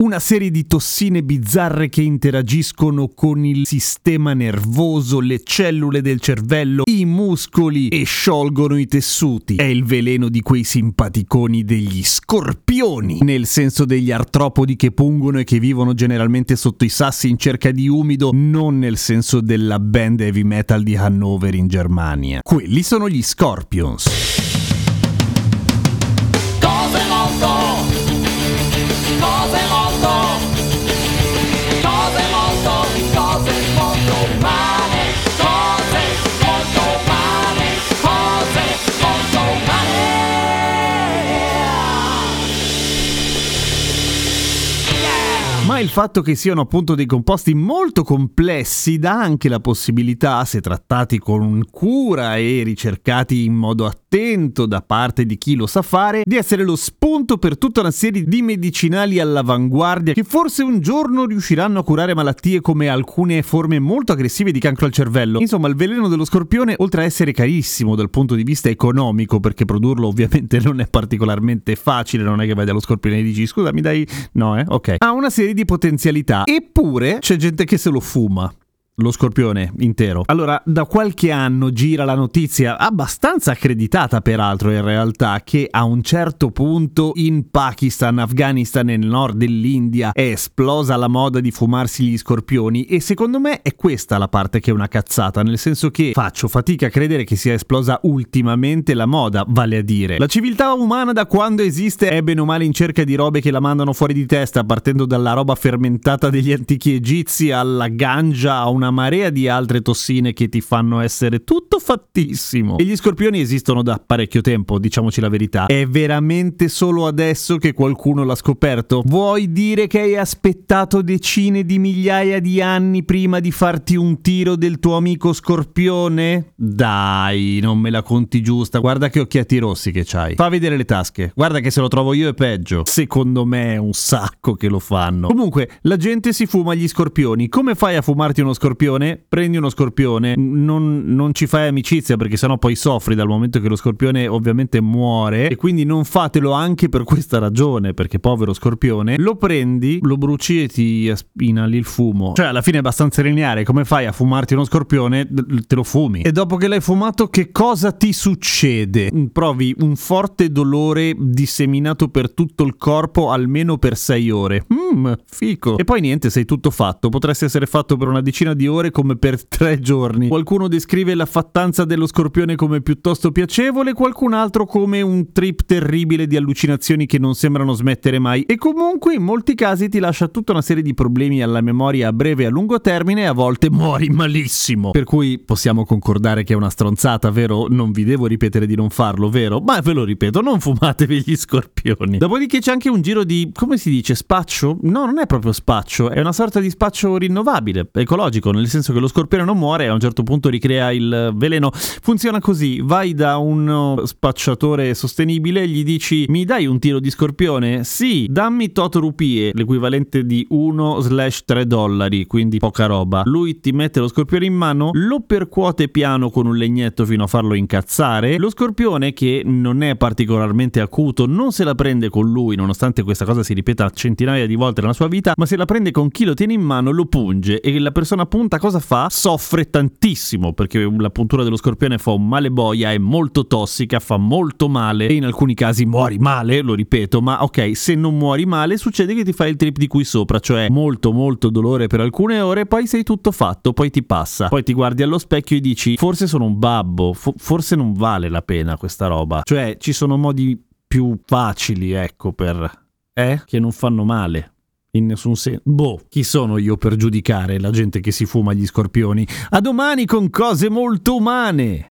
Una serie di tossine bizzarre che interagiscono con il sistema nervoso, le cellule del cervello, i muscoli e sciolgono i tessuti. È il veleno di quei simpaticoni degli scorpioni, nel senso degli artropodi che pungono e che vivono generalmente sotto i sassi in cerca di umido, non nel senso della band heavy metal di Hannover in Germania. Quelli sono gli Scorpions. Ma il fatto che siano appunto dei composti molto complessi dà anche la possibilità, se trattati con cura e ricercati in modo attento da parte di chi lo sa fare, di essere lo spunto per tutta una serie di medicinali all'avanguardia che forse un giorno riusciranno a curare malattie come alcune forme molto aggressive di cancro al cervello. Insomma, il veleno dello scorpione, oltre a essere carissimo dal punto di vista economico, perché produrlo ovviamente non è particolarmente facile, non è che vai dallo scorpione e dici scusa mi dai... No, eh? Ok. Ha una serie di potenzialità, eppure c'è gente che se lo fuma. Lo scorpione intero. Allora, da qualche anno gira la notizia, abbastanza accreditata peraltro in realtà, che a un certo punto in Pakistan, Afghanistan e nel nord dell'India è esplosa la moda di fumarsi gli scorpioni e secondo me è questa la parte che è una cazzata, nel senso che faccio fatica a credere che sia esplosa ultimamente la moda, vale a dire. La civiltà umana da quando esiste è bene o male in cerca di robe che la mandano fuori di testa, partendo dalla roba fermentata degli antichi egizi alla ganja a una marea di altre tossine che ti fanno essere tutto fattissimo. E gli scorpioni esistono da parecchio tempo, diciamoci la verità. È veramente solo adesso che qualcuno l'ha scoperto? Vuoi dire che hai aspettato decine di migliaia di anni prima di farti un tiro del tuo amico scorpione? Dai, non me la conti giusta. Guarda che occhiati rossi che c'hai. Fa vedere le tasche. Guarda che se lo trovo io è peggio. Secondo me è un sacco che lo fanno. Comunque, la gente si fuma gli scorpioni. Come fai a fumarti uno scorpione? Prendi uno scorpione, non, non ci fai amicizia perché sennò poi soffri dal momento che lo scorpione ovviamente muore e quindi non fatelo anche per questa ragione, perché povero scorpione, lo prendi, lo bruci e ti inali il fumo. Cioè alla fine è abbastanza lineare, come fai a fumarti uno scorpione? Te lo fumi. E dopo che l'hai fumato che cosa ti succede? Provi un forte dolore disseminato per tutto il corpo almeno per 6 ore. Mmm, fico. E poi niente, sei tutto fatto. Potresti essere fatto per una decina di ore come per 3 giorni. Qualcuno descrive la fattanza dello scorpione come piuttosto piacevole, qualcun altro come un trip terribile di allucinazioni che non sembrano smettere mai. E comunque in molti casi ti lascia tutta una serie di problemi alla memoria a breve e a lungo termine e a volte muori malissimo. Per cui possiamo concordare che è una stronzata, vero? Non vi devo ripetere di non farlo, vero? Ma ve lo ripeto, non fumatevi gli scorpioni. Dopodiché c'è anche un giro di, come si dice, spaccio? No, non è proprio spaccio, è una sorta di spaccio rinnovabile, ecologico, nel senso che lo scorpione non muore e a un certo punto ricrea il veleno. Funziona così, vai da un spacciatore sostenibile gli dici mi dai un tiro di scorpione? Sì, dammi tot rupie, l'equivalente di 1/3 dollari, quindi poca roba. Lui ti mette lo scorpione in mano, lo percuote piano con un legnetto fino a farlo incazzare. Lo scorpione, che non è particolarmente acuto, non se la prende con lui, nonostante questa cosa si ripeta centinaia di volte nella sua vita, ma se la prende con chi lo tiene in mano, lo punge e la persona punta cosa fa? Soffre tantissimo perché la puntura dello scorpione fa un male boia, è molto tossica, fa molto male e in alcuni casi muori male, lo ripeto, ma ok, se non muori male succede che ti fai il trip di qui sopra, cioè molto molto dolore per alcune ore, poi sei tutto fatto, poi ti passa, poi ti guardi allo specchio e dici forse sono un babbo, fo- forse non vale la pena questa roba, cioè ci sono modi più facili, ecco, per... eh? Che non fanno male. In nessun senso. Boh, chi sono io per giudicare la gente che si fuma gli scorpioni? A domani con cose molto umane!